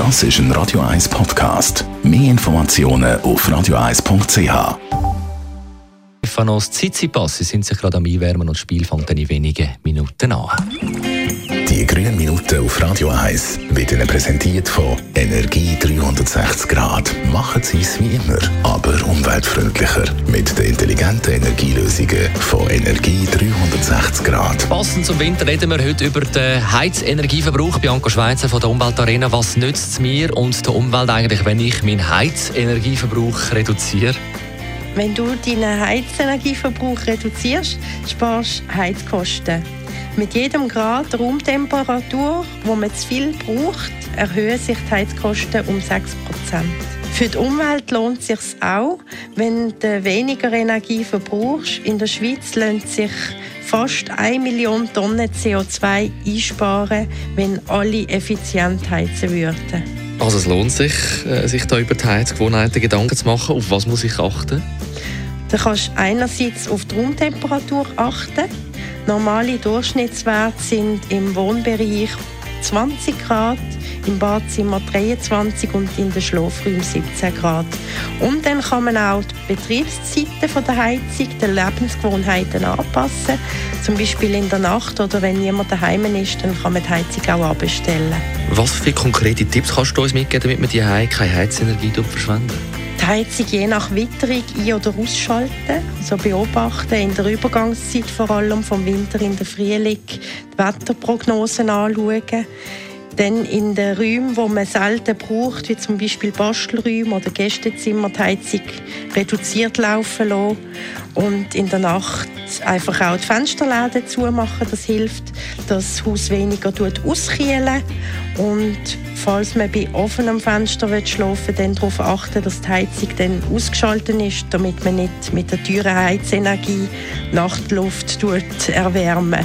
Das ist ein Radio 1 Podcast. Mehr Informationen auf radio1.ch. Stefanos Tsitsipas, sie sind sich gerade am Einwärmen und das Spiel fängt in wenigen Minuten an. Die grünen Minuten auf Radio 1 wird Ihnen präsentiert von Energie 360 Grad. Machen Sie es wie immer, aber umweltfreundlicher. Mit den intelligenten Energielösungen von Energie 360 Grad. Passend zum Winter reden wir heute über den Heizenergieverbrauch. Bianca Schweizer von der Umweltarena. Was nützt es mir und der Umwelt eigentlich, wenn ich meinen Heizenergieverbrauch reduziere? Wenn du deinen Heizenergieverbrauch reduzierst, sparst du Heizkosten. Mit jedem Grad Raumtemperatur, wo man zu viel braucht, erhöhen sich die Heizkosten um 6% Für die Umwelt lohnt es sich auch, wenn du weniger Energie verbrauchst. In der Schweiz lohnt sich fast 1 Million Tonnen CO2 einsparen, wenn alle effizient heizen würden. Also es lohnt sich, äh, sich da über die Heizgewohnheiten Gedanken zu machen. Auf was muss ich achten? Du kannst einerseits auf die Raumtemperatur achten. Normale Durchschnittswerte sind im Wohnbereich 20 Grad, im Badzimmer 23 und in den Schlafräumen 17 Grad. Und dann kann man auch die Betriebszeiten der Heizung den Lebensgewohnheiten anpassen. Zum Beispiel in der Nacht oder wenn niemand daheim ist, dann kann man die Heizung auch abbestellen. Was für konkrete Tipps kannst du uns mitgeben, damit wir die keine Heizenergie verschwenden? Die Heizung je nach Witterung ein- oder ausschalten. Also beobachten in der Übergangszeit vor allem vom Winter in den Frühling die Wetterprognosen anschauen. Dann in den Räumen, wo man selten braucht, wie zum Beispiel Bastelräume oder Gästezimmer, die Heizung reduziert laufen lassen. Und in der Nacht einfach auch die Fensterläden zumachen. Das hilft, dass das Haus weniger auskühlen Und falls man bei offenem Fenster schlafen will, dann darauf achten, dass die Heizung dann ausgeschaltet ist, damit man nicht mit der teuren Heizenergie Nachtluft erwärmen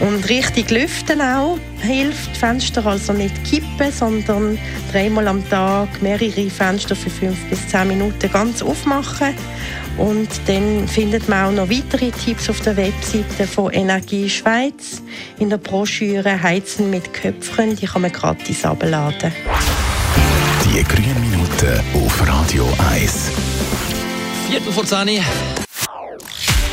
und richtig lüften auch hilft. Fenster also nicht kippen, sondern dreimal am Tag mehrere Fenster für fünf bis zehn Minuten ganz aufmachen. Und dann findet man auch noch weitere Tipps auf der Webseite von Energie Schweiz. In der Broschüre Heizen mit Köpfen, die kann man gratis abladen. Die grünen Minuten auf Radio 1. Viertel vor 10